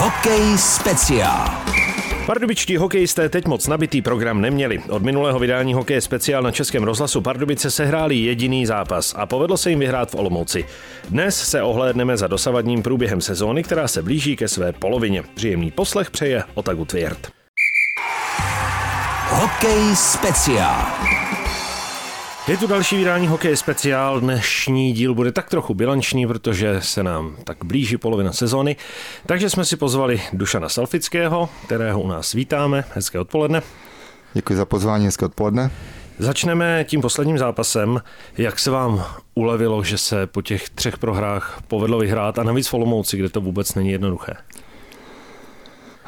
Hokej speciál. Pardubičtí hokejisté teď moc nabitý program neměli. Od minulého vydání Hokej speciál na Českém rozhlasu Pardubice se hráli jediný zápas a povedlo se jim vyhrát v Olomouci. Dnes se ohlédneme za dosavadním průběhem sezóny, která se blíží ke své polovině. Příjemný poslech přeje Otagu Tvěrt. Hokej speciál. Je tu další vydání Hokej speciál. Dnešní díl bude tak trochu bilanční, protože se nám tak blíží polovina sezony. Takže jsme si pozvali Dušana Salfického, kterého u nás vítáme. Hezké odpoledne. Děkuji za pozvání, hezké odpoledne. Začneme tím posledním zápasem. Jak se vám ulevilo, že se po těch třech prohrách povedlo vyhrát a navíc v Olomouci, kde to vůbec není jednoduché?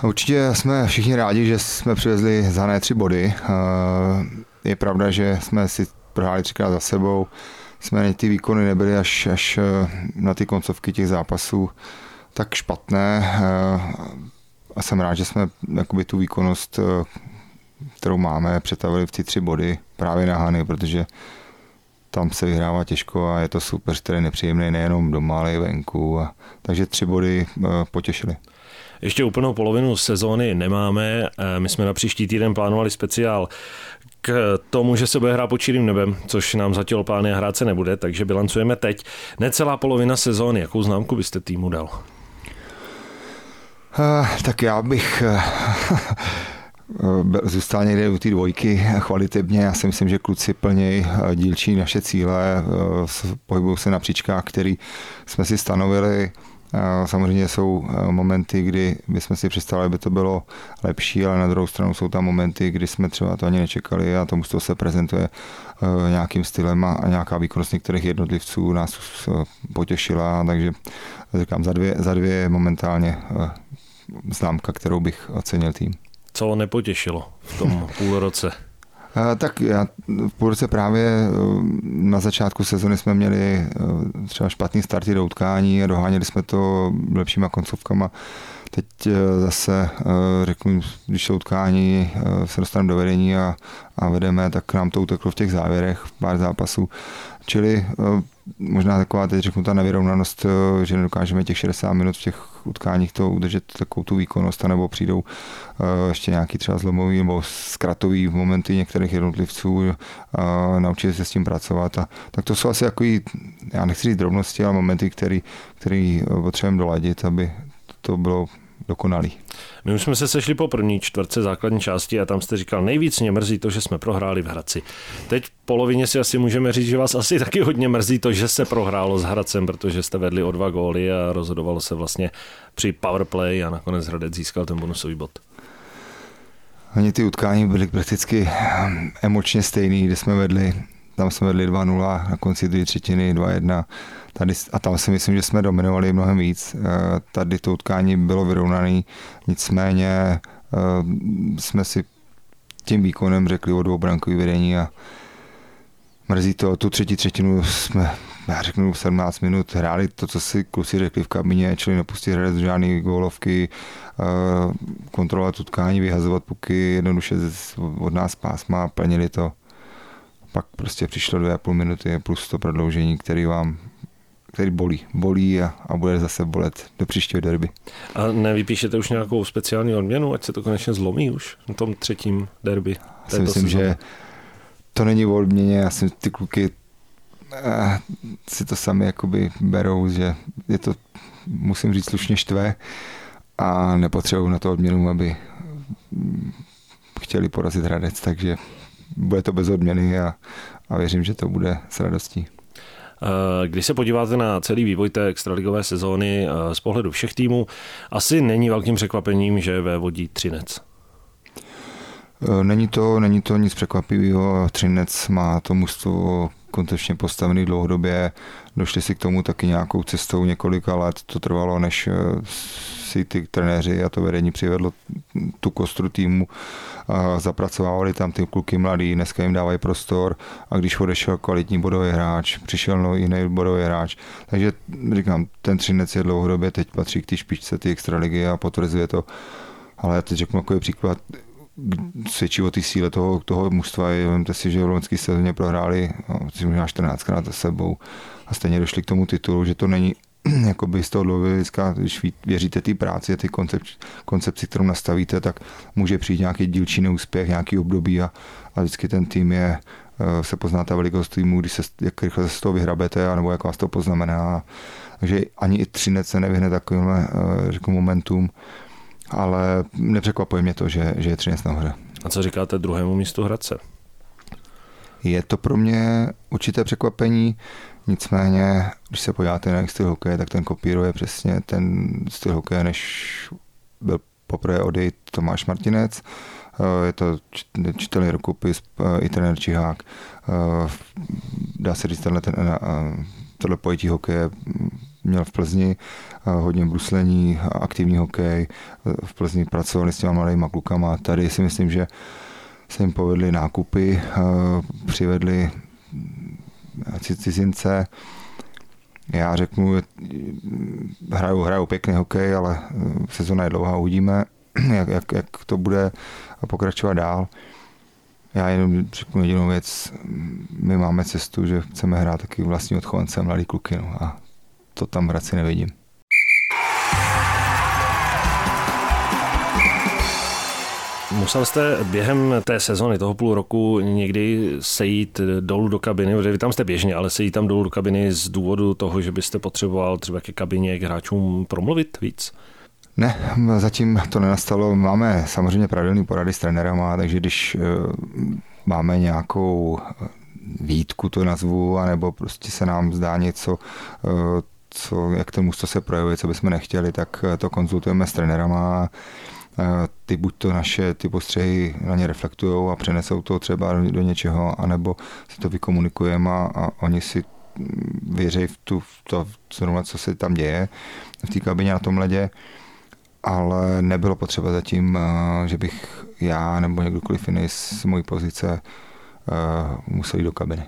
Určitě jsme všichni rádi, že jsme přivezli zané tři body. Je pravda, že jsme si prohráli třikrát za sebou. Jsme ty výkony nebyly až, až eh, na ty koncovky těch zápasů tak špatné eh, a jsem rád, že jsme jakoby tu výkonnost, eh, kterou máme, přetavili v ty tři body právě na Hany, protože tam se vyhrává těžko a je to super, který je nepříjemný nejenom doma, ale i venku. A, takže tři body potěšili. Ještě úplnou polovinu sezóny nemáme. My jsme na příští týden plánovali speciál k tomu, že se bude hrát pod čirým nebem, což nám zatím plány a hrát se nebude, takže bilancujeme teď. Necelá polovina sezóny, jakou známku byste týmu dal? Uh, tak já bych uh, zůstal někde u té dvojky chvalitebně. Já si myslím, že kluci plnějí dílčí naše cíle, pohybují se na příčkách, který jsme si stanovili. Samozřejmě jsou e, momenty, kdy bychom si představili, by to bylo lepší, ale na druhou stranu jsou tam momenty, kdy jsme třeba to ani nečekali a tomu se prezentuje e, nějakým stylem a nějaká výkonnost některých jednotlivců nás e, potěšila, takže říkám za dvě, za dvě momentálně známka, kterou bych ocenil tým. Co nepotěšilo v tom půl roce? Tak já v půlce právě e, na začátku sezony jsme měli e, třeba špatný starty do utkání a doháněli jsme to lepšíma koncovkama. Teď zase řeknu, když jsou utkání, se dostaneme do vedení a, a vedeme, tak nám to uteklo v těch závěrech pár zápasů. Čili možná taková, teď řeknu, ta nevyrovnanost, eh, že nedokážeme těch 60 minut v těch utkáních to udržet takovou tu výkonnost, nebo přijdou eh, ještě nějaký třeba zlomový nebo zkratový momenty některých jednotlivců, a naučit se s tím pracovat. A, tak to jsou asi takový, já nechci říct drobnosti, ale momenty, který, který eh, potřebujeme doladit, aby to bylo dokonalý. My už jsme se sešli po první čtvrtce základní části a tam jste říkal, nejvíc mě mrzí to, že jsme prohráli v Hradci. Teď v polovině si asi můžeme říct, že vás asi taky hodně mrzí to, že se prohrálo s Hradcem, protože jste vedli o dva góly a rozhodovalo se vlastně při powerplay a nakonec Hradec získal ten bonusový bod. Ani ty utkání byly prakticky emočně stejný, kde jsme vedli, tam jsme vedli 2-0, na konci druhé třetiny 2-1 Tady, a tam si myslím, že jsme dominovali mnohem víc. Eh, tady to utkání bylo vyrovnané, nicméně eh, jsme si tím výkonem řekli o dvoubrankový vedení a mrzí to. Tu třetí třetinu jsme, já řeknu, 17 minut hráli to, co si kluci řekli v kabině, čili nepustit hradec žádný gólovky, eh, kontrolovat utkání, vyhazovat puky, jednoduše od nás pásma, plnili to. Pak prostě přišlo dvě a půl minuty plus to prodloužení, který vám který bolí. Bolí a, a bude zase bolet do příštího derby. A nevypíšete už nějakou speciální odměnu, ať se to konečně zlomí už na tom třetím derby? Já si myslím, sezóny. že to není o odměně, já si ty kluky eh, si to sami jakoby berou, že je to, musím říct, slušně štve a nepotřebují na to odměnu, aby chtěli porazit Hradec, takže bude to bez odměny a, a věřím, že to bude s radostí. Eh, když se podíváte na celý vývoj té extraligové sezóny eh, z pohledu všech týmů, asi není velkým překvapením, že ve vodí Třinec. Eh, není to, není to nic překvapivého. Třinec má to mužstvo koncepčně postavený dlouhodobě. Došli si k tomu taky nějakou cestou několika let. To trvalo, než si ty trenéři a to vedení přivedlo tu kostru týmu, zapracovávali tam ty kluky mladý, dneska jim dávají prostor a když odešel kvalitní bodový hráč, přišel no, jiný bodový hráč. Takže říkám, ten Třinec je dlouhodobě, teď patří k té špičce ty extraligy a potvrzuje to. Ale já teď řeknu takový příklad, svědčí o té síle toho, toho mužstva. Vemte si, že v loňské sezóně prohráli no, možná 14krát za sebou a stejně došli k tomu titulu, že to není jakoby z toho dlouhovězka, když věříte té práci a ty koncept, koncepci, kterou nastavíte, tak může přijít nějaký dílčí neúspěch, nějaký období a, a vždycky ten tým je, eh, se pozná ta velikost týmu, když se, jak rychle se z toho vyhrabete, nebo jak vás to poznamená. Takže ani i Třinec se nevyhne takovýmhle eh, řeknu, momentům, ale nepřekvapuje mě to, že, že je Třinec nahoře. A co říkáte druhému místu Hradce? Je to pro mě určité překvapení, nicméně, když se podíváte na styl hokeje, tak ten kopíruje přesně ten styl hokeje, než byl poprvé odejít Tomáš Martinec. Eh, je to čitelný rukopis, eh, i trenér Čihák. Eh, dá se říct, tenhle, ten, tohle pojetí hokeje měl v Plzni, hodně bruslení, aktivní hokej. V Plzni pracovali s těma mladými klukama. Tady si myslím, že se jim povedly nákupy, eh, přivedli cizince. Já řeknu, hrajou, hrajou pěkný hokej, ale eh, sezona je dlouhá, uvidíme, jak, jak, jak to bude pokračovat dál. Já jenom řeknu jedinou věc, my máme cestu, že chceme hrát taky vlastní odchovance mladý kluky no, a to tam v Hradci nevidím. Musel jste během té sezony, toho půl roku, někdy sejít dolů do kabiny, protože vy tam jste běžně, ale sejít tam dolů do kabiny z důvodu toho, že byste potřeboval třeba ke kabině, k hráčům promluvit víc? Ne, zatím to nenastalo. Máme samozřejmě pravidelný porady s trenérama, takže když eh, máme nějakou eh, výtku, to nazvu, anebo prostě se nám zdá něco, eh, co, jak ten musto se projevuje, co bychom nechtěli, tak to konzultujeme s trenérama ty buď to naše ty postřehy na ně reflektují a přenesou to třeba do, do něčeho, anebo si to vykomunikujeme a, a oni si věří v, tu, v to, zrovna, co se tam děje v té kabině na tom ledě, ale nebylo potřeba zatím, že bych já nebo někdokoliv jiný z mojí pozice musel jít do kabiny.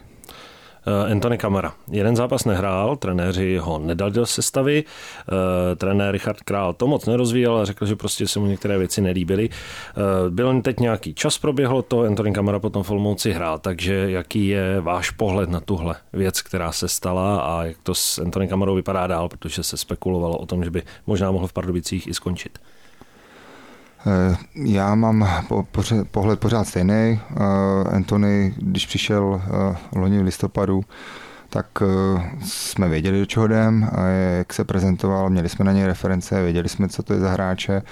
Eh, Anthony Kamara. Jeden zápas nehrál, trenéři ho nedali do sestavy, eh, trenér Richard Král to moc nerozvíjel a řekl, že prostě se mu některé věci nelíbily. Eh, byl teď nějaký čas proběhlo to, Anthony Kamara potom v Olmouci hrál, takže jaký je váš pohled na tuhle věc, která se stala a jak to s Anthony Kamarou vypadá dál, protože se spekulovalo o tom, že by možná mohl v Pardubicích i skončit. Eh, já mám pohled pořád stejný. Eh, Anthony, když přišel eh, loni v listopadu, tak jsme věděli, do čeho jdem, jak se prezentoval, měli jsme na něj reference, věděli jsme, co to je za hráče.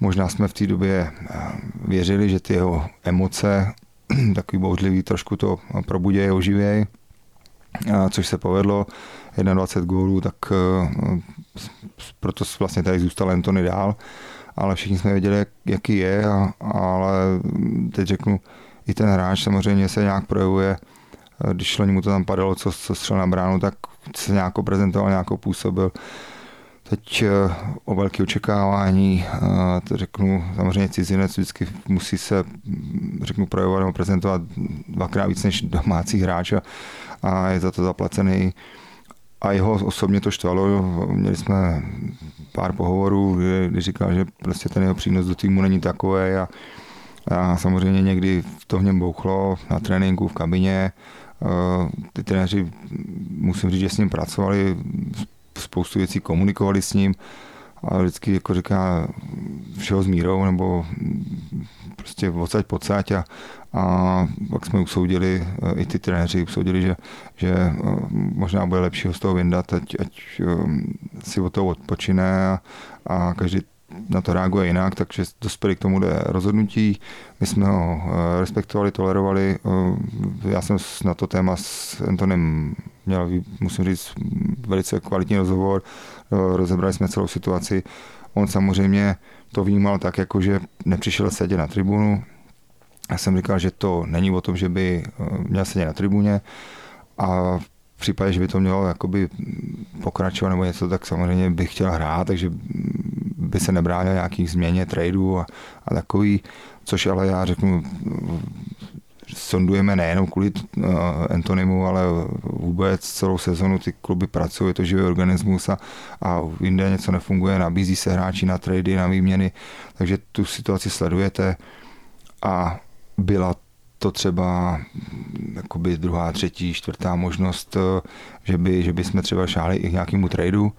Možná jsme v té době věřili, že ty jeho emoce, takový bouřlivý, trošku to probudějí, oživějí, což se povedlo. 21 gólů, tak proto vlastně tady zůstal Antony dál ale všichni jsme věděli, jak, jaký je, a, ale teď řeknu, i ten hráč samozřejmě se nějak projevuje, když mu to tam padalo, co, co střel na bránu, tak se nějak prezentoval, nějak působil. Teď eh, o velké očekávání, eh, to řeknu, samozřejmě cizinec vždycky musí se, řeknu, projevovat nebo prezentovat dvakrát víc než domácí hráč a, a je za to zaplacený a jeho osobně to štvalo. Měli jsme pár pohovorů, kdy, říkal, že prostě ten jeho přínos do týmu není takový a, a samozřejmě někdy to v něm bouchlo na tréninku, v kabině. Eh, ty trenéři, musím říct, že s ním pracovali, spoustu věcí komunikovali s ním a vždycky jako říká všeho s mírou nebo prostě odsaď pocať a, a pak jsme usoudili, eh, i ty trenéři usoudili, že, že eh, možná bude lepší ho z toho vyndat, ať, ať eh, si od toho odpočine a, a každý na to reaguje jinak, takže dospěli k tomu rozhodnutí. My jsme ho respektovali, tolerovali. Já jsem na to téma s Antonem měl, musím říct, velice kvalitní rozhovor. Rozebrali jsme celou situaci. On samozřejmě to vnímal tak, jako že nepřišel sedět na tribunu, já jsem říkal, že to není o tom, že by eh, měl sedět na tribuně a v případě, že by to mělo jakoby pokračovat nebo něco, tak samozřejmě bych chtěl hrát, takže by se nebránil nějakých změně tradu a, a takový, což ale já řeknu, sondujeme nejenom kvůli uh, Antonimu, ale vůbec celou sezonu ty kluby pracují, je to živý organismus a, a jinde něco nefunguje, nabízí se hráči na trady, na výměny, takže tu situaci sledujete a byla to třeba mm, jakoby druhá, třetí, čtvrtá možnost, eh, že by, že by jsme třeba šáli i k nějakému tradu,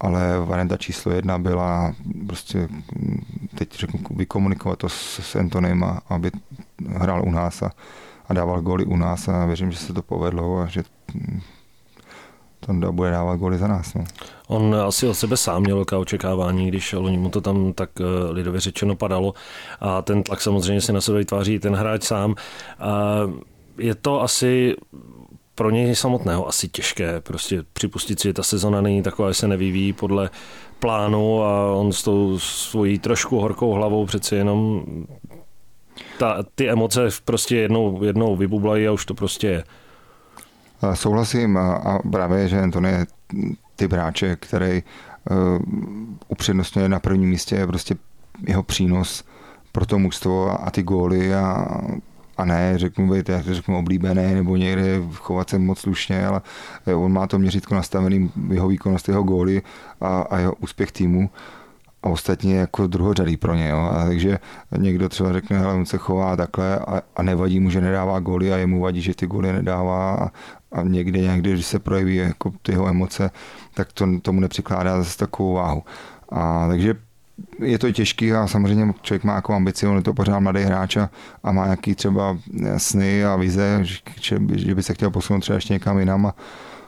ale varianta číslo jedna byla prostě, mm, teď řeknu, vykomunikovat to s, s Antonem, a, aby hrál u nás a, a dával góly u nás a věřím, že se to povedlo a že mm, Tonda bude dávat góly za nás. No. On asi od sebe sám měl velká očekávání, když loni mu to tam tak eh, lidově řečeno padalo a ten tlak samozřejmě si na sebe vytváří ten hráč sám. A je to asi pro něj samotného asi těžké prostě připustit si, že ta sezona není taková, že se nevyvíjí podle plánu a on s tou svojí trošku horkou hlavou přeci jenom ta, ty emoce prostě jednou, jednou vybublají a už to prostě je. Souhlasím a, právě, že Anton je typ hráče, který uh, upřednostňuje na prvním místě je prostě jeho přínos pro to mužstvo a, ty góly a, a ne, řeknu být, jak řeknu, oblíbené nebo někde chovat se moc slušně, ale on má to měřítko nastavený, jeho výkonnost, jeho góly a, a jeho úspěch týmu a ostatně jako druhořadý pro ně. Jo. A takže někdo třeba řekne, že on se chová takhle a, a nevadí mu, že nedává góly a jemu vadí, že ty góly nedává a, a někde někdy, když se projeví jako ty jeho emoce, tak to tomu nepřikládá zase takovou váhu. A takže je to těžký a samozřejmě člověk má jako ambici, on je to pořád mladý hráč a, a má nějaký třeba sny a vize, že, že by se chtěl posunout třeba ještě někam jinam a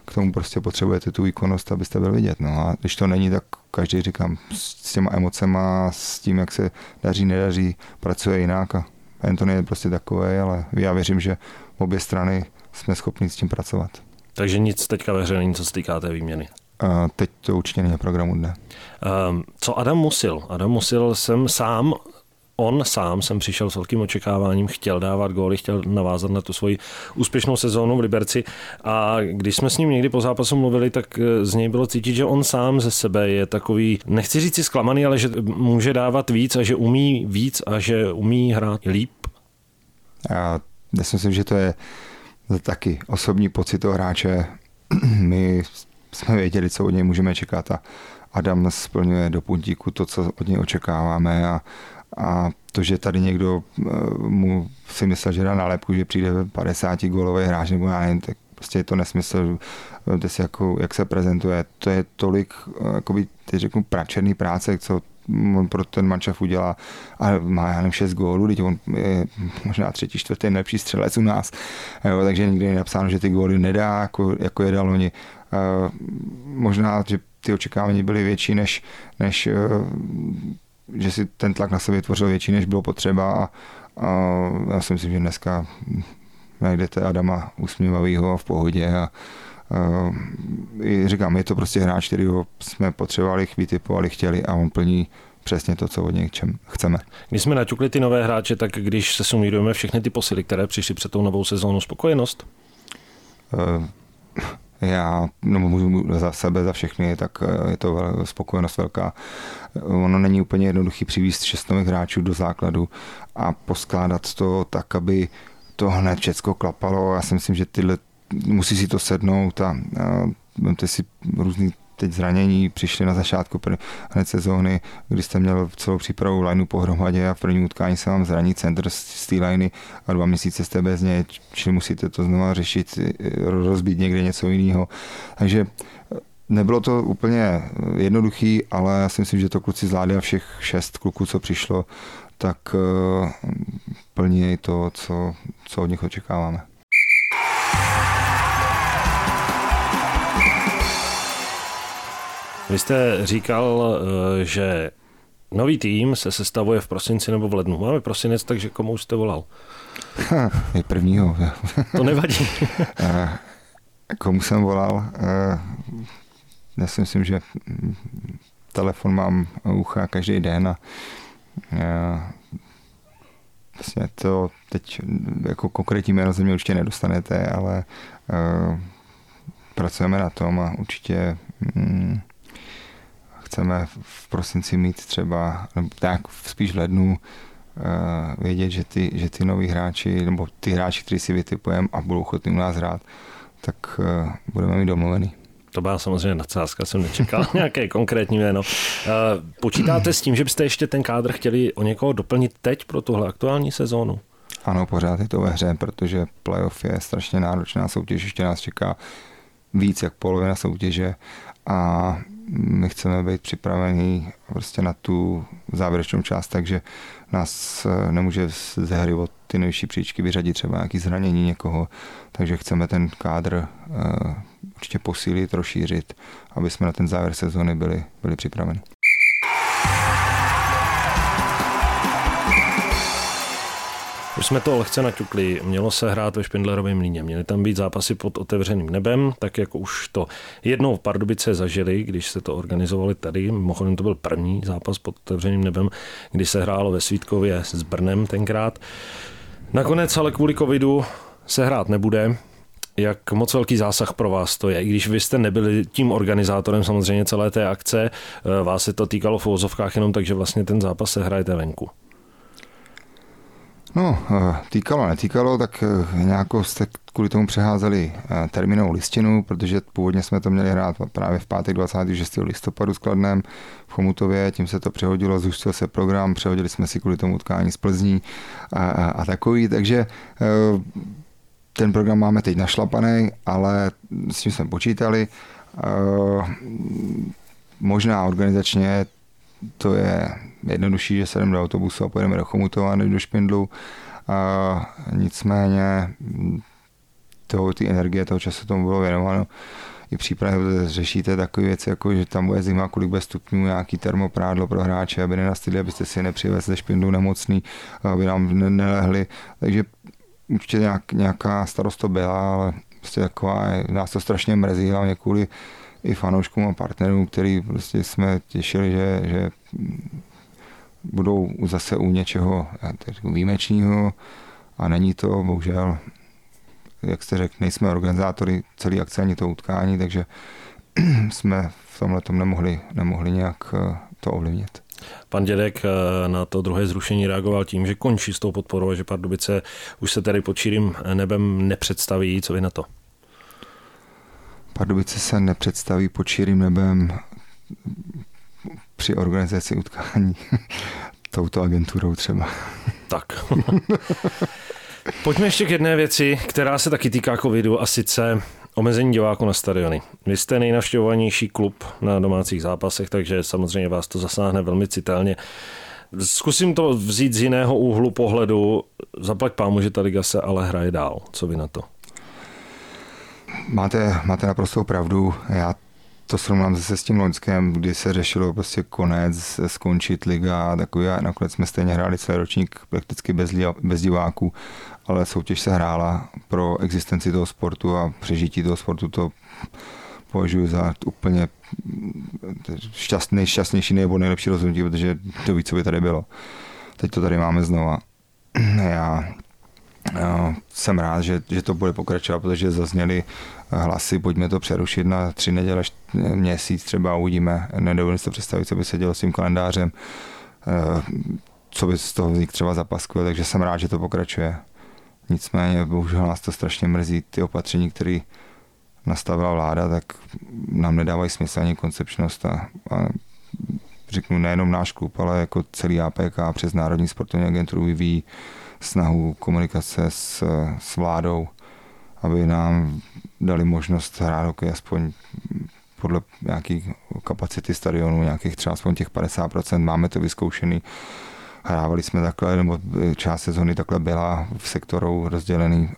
k tomu prostě potřebujete tu výkonnost, abyste byl vidět. No a když to není, tak každý říkám s těma emocema, s tím, jak se daří, nedaří, pracuje jinak a Anthony je prostě takový, ale já věřím, že obě strany jsme schopni s tím pracovat. Takže nic teďka ve hře není, co se týká té výměny. A teď to určitě není na programu dne. Um, co Adam Musil? Adam Musil jsem sám on sám jsem přišel s velkým očekáváním, chtěl dávat góly, chtěl navázat na tu svoji úspěšnou sezónu v Liberci a když jsme s ním někdy po zápasu mluvili, tak eh, z něj bylo cítit, že on sám ze sebe je takový, nechci říct si zklamaný, ale že může dávat víc a že umí víc a že umí hrát líp. Já, já si myslím, že to je taky osobní pocit toho hráče. My jsme věděli, co od něj můžeme čekat a Adam splňuje do puntíku to, co od něj očekáváme a, a to, že tady někdo eh, mu si myslel, že dá nálepku, že přijde 50 gólový hráč, nebo já nevím, tak prostě je to nesmysl. Si, jako, jak se prezentuje. To je tolik, eh, jakoby, teď řeknu, pračerný práce, co on pro ten mančav udělá a má, já nevím, 6 gólů, teď on je možná třetí, čtvrtý nejlepší střelec u nás, jo, takže nikdy je napsáno, že ty góly nedá, jako, jako je dal oni. Uh, možná, že ty očekávání byly větší, než, než uh, že si ten tlak na sebe tvořil větší, než bylo potřeba a, a já si myslím, že dneska najdete Adama usmívavýho a v pohodě a říkám, je to prostě hráč, který jsme potřebovali, vytipovali, chtěli a on plní přesně to, co od něj čem chceme. Když jsme naťukli ty nové hráče, tak když se sumírujeme všechny ty posily, které přišly před tou novou sezónou, spokojenost? Uh, já no, můžu za sebe, za všechny, tak eh, je to spokojenost velká. Ono není úplně jednoduchý přivízt šest nových hráčů do základu a poskládat to tak, aby to hned všechno klapalo. Já si myslím, že tyhle musí si to sednout a, a si různý teď zranění přišly na začátku hned sezóny, kdy jste měl celou přípravu lineu pohromadě a v prvním utkání se vám zraní center z té liney a dva měsíce jste bez něj, čili musíte to znova řešit, rozbít někde něco jiného. Takže Nebylo to úplně jednoduchý, ale já si myslím, že to kluci zvládli a všech šest kluků, co přišlo, tak eh, plní to, co, co od nich očekáváme. Vy jste říkal, eh, že nový tým se sestavuje v prosinci nebo v lednu. Máme prosinec, takže komu jste volal? Je prvního. To nevadí. Eh, komu jsem volal? Eh, já si myslím, že telefon mám ucha každý den a vlastně to teď jako konkrétní jméno ze mě určitě nedostanete, ale pracujeme na tom a určitě mm, chceme v prosinci mít třeba, nebo tak spíš v lednu, uh, vědět, že ty, že ty noví hráči, nebo ty hráči, kteří si vytipujeme a budou ochotní u nás hrát, tak uh, budeme mít domluvený. To byla samozřejmě nadsázka, jsem nečekal nějaké konkrétní jméno. Eh, počítáte s tím, že byste ještě ten kádr chtěli o někoho doplnit teď pro tuhle aktuální sezónu? ano, pořád je to ve hře, protože playoff je strašně náročná soutěž, ještě nás čeká víc jak polovina soutěže a my chceme být připraveni prostě na tu závěrečnou část, takže nás eh, nemůže ze hry od ty nejvyšší příčky vyřadit třeba nějaký zranění někoho, takže chceme ten kádr uh, určitě posílit, rozšířit, aby jsme na ten závěr sezóny byli, byli připraveni. Už jsme to lehce naťukli, mělo se hrát ve Špindlerovém mlíně, měly tam být zápasy pod otevřeným nebem, tak jako už to jednou v Pardubice zažili, když se to organizovali tady, mimochodem to byl první zápas pod otevřeným nebem, kdy se hrálo ve Svítkově s Brnem tenkrát. Nakonec ale kvůli covidu se hrát nebude, jak moc velký zásah pro vás to je, i když vy jste nebyli tím organizátorem samozřejmě celé té akce, eh, vás se to týkalo v ozovkách jenom takže vlastně ten zápas se hrajete venku. No, eh, týkalo, netýkalo, tak eh, nějak jste kvůli tomu přeházeli eh, termínovou listinu, protože původně jsme to měli hrát právě v pátek 26. listopadu s Kladnem v Chomutově, tím se to přehodilo, zůstil se program, přehodili jsme si kvůli tomu utkání z Plzní a, a, a takový, takže ten program máme teď našlapaný, ale s tím jsme počítali. Možná organizačně to je jednodušší, že sedeme do autobusu a pojedeme do Chomutova než do Špindlu. A nicméně toho, ty energie toho času tomu bylo věnováno i přípravě řešíte takové věci, jako že tam bude zima, kolik bude stupňů, nějaký termoprádlo pro hráče, aby nenastydli, abyste si nepřivezli ze špindlu nemocný, aby nám nelehli. Takže určitě nějak, nějaká starost to byla, ale prostě taková, nás to strašně mrzí, hlavně kvůli i fanouškům a partnerům, který prostě jsme těšili, že, že budou zase u něčeho výjimečného a není to, bohužel, jak jste řekl, nejsme organizátory celý akce ani to utkání, takže jsme v tomhle tom nemohli, nemohli nějak eh, to ovlivnit. Pan Dědek eh, na to druhé zrušení reagoval tím, že končí s tou podporou a že Pardubice už se tady pod širým nebem nepředstaví. Co vy na to? Pardubice se nepředstaví pod širým nebem při organizaci utkání touto agenturou třeba. Tak. Pojďme ještě k jedné věci, která se taky týká covidu a sice omezení diváků na stadiony. Vy jste nejnavštěvovanější klub na domácích zápasech, takže samozřejmě vás to zasáhne velmi citelně. Zkusím to vzít z jiného úhlu pohledu. Zaplať pámu, že ta liga se ale hraje dál. Co vy na to? Máte, máte naprostou pravdu. Já to srovnám zase s tím loňském, kdy se řešilo prostě konec, skončit liga a takový a nakonec jsme stejně hráli celý ročník prakticky bez, bez diváků, ale soutěž se hrála pro existenci toho sportu a přežití toho sportu to považuji za úplně šťastný, nejšťastnější nebo nejlepší rozhodnutí, protože to víc, co by tady bylo. Teď to tady máme znova. Já jsem rád, že, že to bude pokračovat, protože zazněly hlasy, pojďme to přerušit na tři neděle, měsíc třeba uvidíme. Nedovolím si to představit, co by se dělo s tím kalendářem, eh, co by z toho vznikl třeba zapaskuje, takže jsem rád, že to pokračuje. Nicméně bohužel nás to strašně mrzí, ty opatření, které nastavila vláda, tak nám nedávají smysl ani koncepčnost a, a řeknu nejenom náš klub, ale jako celý APK přes Národní sportovní agenturu vyvíjí snahu komunikace s, s vládou, aby nám dali možnost hrát hokej aspoň podle nějaký kapacity stadionu, nějakých třeba aspoň těch 50%, máme to vyzkoušený. Hrávali jsme takhle, nebo část sezóny takhle byla v sektoru rozdělený,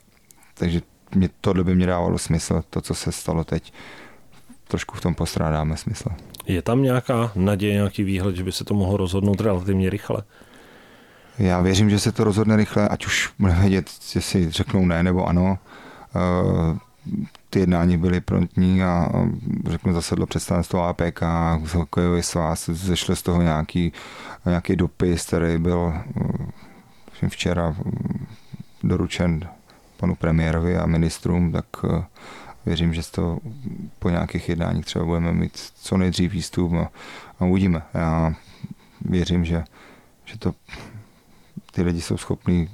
takže mě, tohle by mě dávalo smysl, to, co se stalo teď. Trošku v tom postrádáme smysl. Je tam nějaká naděje, nějaký výhled, že by se to mohlo rozhodnout relativně rychle? Já věřím, že se to rozhodne rychle, ať už budeme vědět, jestli řeknou ne nebo ano. Eh, ty jednání byly prontní a řeknu zasedlo představenstvo APK, hokejový svaz, zešle z toho nějaký, nějaký dopis, který byl eh, včera doručen panu premiérovi a ministrům, tak eh, věřím, že toho po nějakých jednáních třeba budeme mít co nejdřív výstup a, a uvidíme. Já věřím, že, že to ty lidi jsou schopní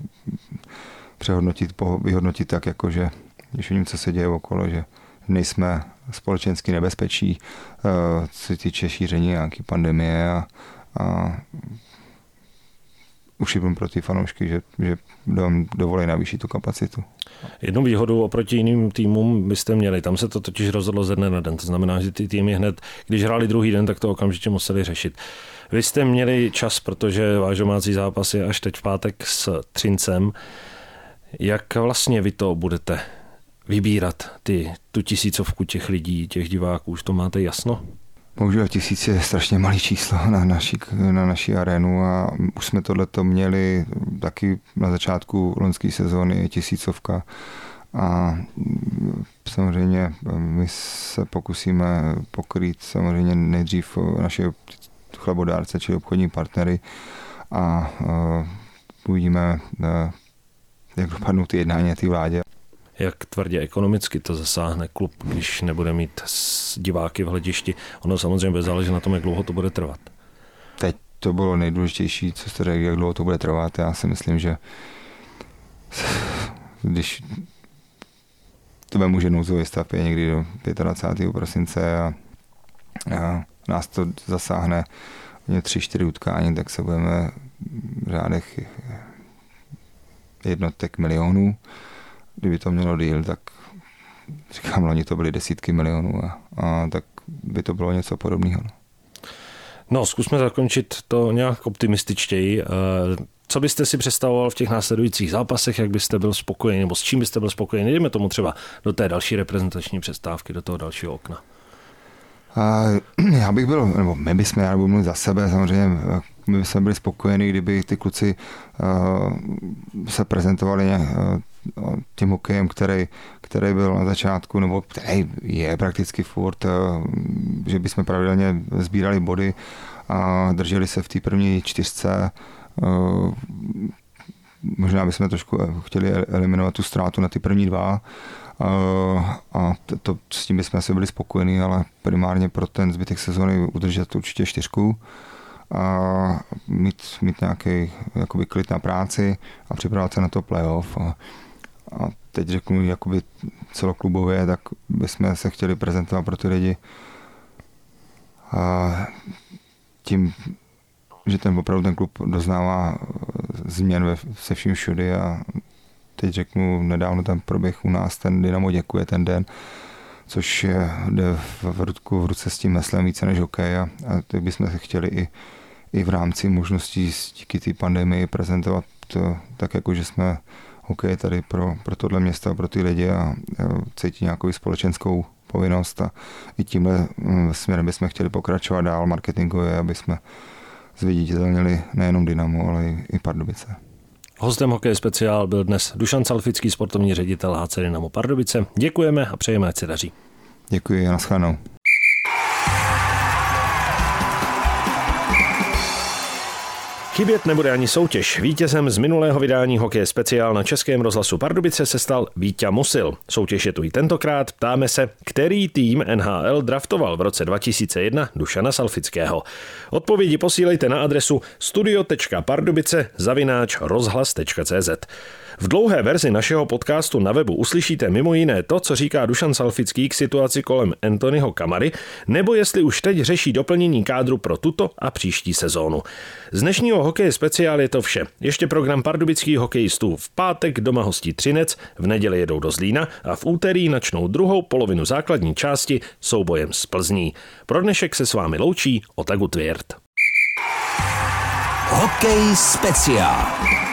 přehodnotit, vyhodnotit tak, jako že když vidím, co se děje okolo, že nejsme společensky nebezpečí, co se týče šíření nějaké pandemie a, a ušibnu pro ty fanoušky, že, že dovolí navýšit tu kapacitu. Jednu výhodu oproti jiným týmům byste měli. Tam se to totiž rozhodlo ze dne na den. To znamená, že ty týmy hned, když hráli druhý den, tak to okamžitě museli řešit. Vy jste měli čas, protože váš domácí zápas je až teď v pátek s Třincem. Jak vlastně vy to budete vybírat, ty, tu tisícovku těch lidí, těch diváků, už to máte jasno? Bohužel tisíc je strašně malý číslo na naší, na naší arénu a už jsme tohleto měli taky na začátku loňské sezóny tisícovka a samozřejmě my se pokusíme pokrýt samozřejmě nejdřív naše chlebodárce, čili obchodní partnery a uh, uvidíme, jak dopadnou ty jednání na vládě jak tvrdě ekonomicky to zasáhne klub, když nebude mít diváky v hledišti. Ono samozřejmě záležet na tom, jak dlouho to bude trvat. Teď to bylo nejdůležitější, co jste řekl, jak dlouho to bude trvat. Já si myslím, že když to bude může nouzový stav je někdy do 25. prosince a, a nás to zasáhne tři, čtyři utkání, tak se budeme v řádech jednotek milionů kdyby to mělo díl, tak říkám, loni to byly desítky milionů a, a tak by to bylo něco podobného. No. no, zkusme zakončit to nějak optimističtěji. Eh, co byste si představoval v těch následujících zápasech, jak byste byl spokojený, nebo s čím byste byl spokojený? Jdeme tomu třeba do té další reprezentační přestávky, do toho dalšího okna. A já bych byl, nebo my bychom, já budu mluvit za sebe, samozřejmě my bychom byli spokojeni, kdyby ty kluci uh, se prezentovali uh, tím hokejem, který, který byl na začátku, nebo který je prakticky furt, uh, že bychom pravidelně sbírali body a drželi se v té první čtyřce. Uh, možná bychom trošku chtěli eliminovat tu ztrátu na ty první dva, a to, to, s tím bychom asi byli spokojení, ale primárně pro ten zbytek sezóny udržet určitě čtyřku a mít, mít nějaký jakoby klid na práci a připravovat se na to playoff. A, a teď řeknu jakoby celoklubově, tak bychom se chtěli prezentovat pro ty lidi. A tím, že ten opravdu ten klub doznává změn ve, se vším všudy a teď řeknu, nedávno ten proběh u nás, ten Dynamo děkuje ten den, což jde v, ruku v ruce s tím meslem více než hokej a, a teď bychom se chtěli i, i v rámci možností díky té pandemii prezentovat to, tak jako, že jsme hokej tady pro, pro tohle město a pro ty lidi a, a cítí nějakou společenskou povinnost a i tímhle mm, směrem bychom chtěli pokračovat dál marketingově, aby jsme zviditelnili nejenom Dynamo, ale i, i Pardubice. Hostem Hokej speciál byl dnes Dušan Salfický, sportovní ředitel HC Dynamo Pardubice. Děkujeme a přejeme, ať se daří. Děkuji a naschledanou. Chybět nebude ani soutěž. Vítězem z minulého vydání Hokej speciál na Českém rozhlasu Pardubice se stal Vítě Musil. Soutěž je tu i tentokrát. Ptáme se, který tým NHL draftoval v roce 2001 Dušana Salfického. Odpovědi posílejte na adresu studio.pardubice zavináč rozhlas.cz. V dlouhé verzi našeho podcastu na webu uslyšíte mimo jiné to, co říká Dušan Salfický k situaci kolem Anthonyho Kamary, nebo jestli už teď řeší doplnění kádru pro tuto a příští sezónu. Z dnešního hokeje speciál je to vše. Ještě program pardubických hokejistů v pátek doma hostí Třinec, v neděli jedou do Zlína a v úterý načnou druhou polovinu základní části soubojem z Plzní. Pro dnešek se s vámi loučí Otagu Tvěrt. Hokej speciál.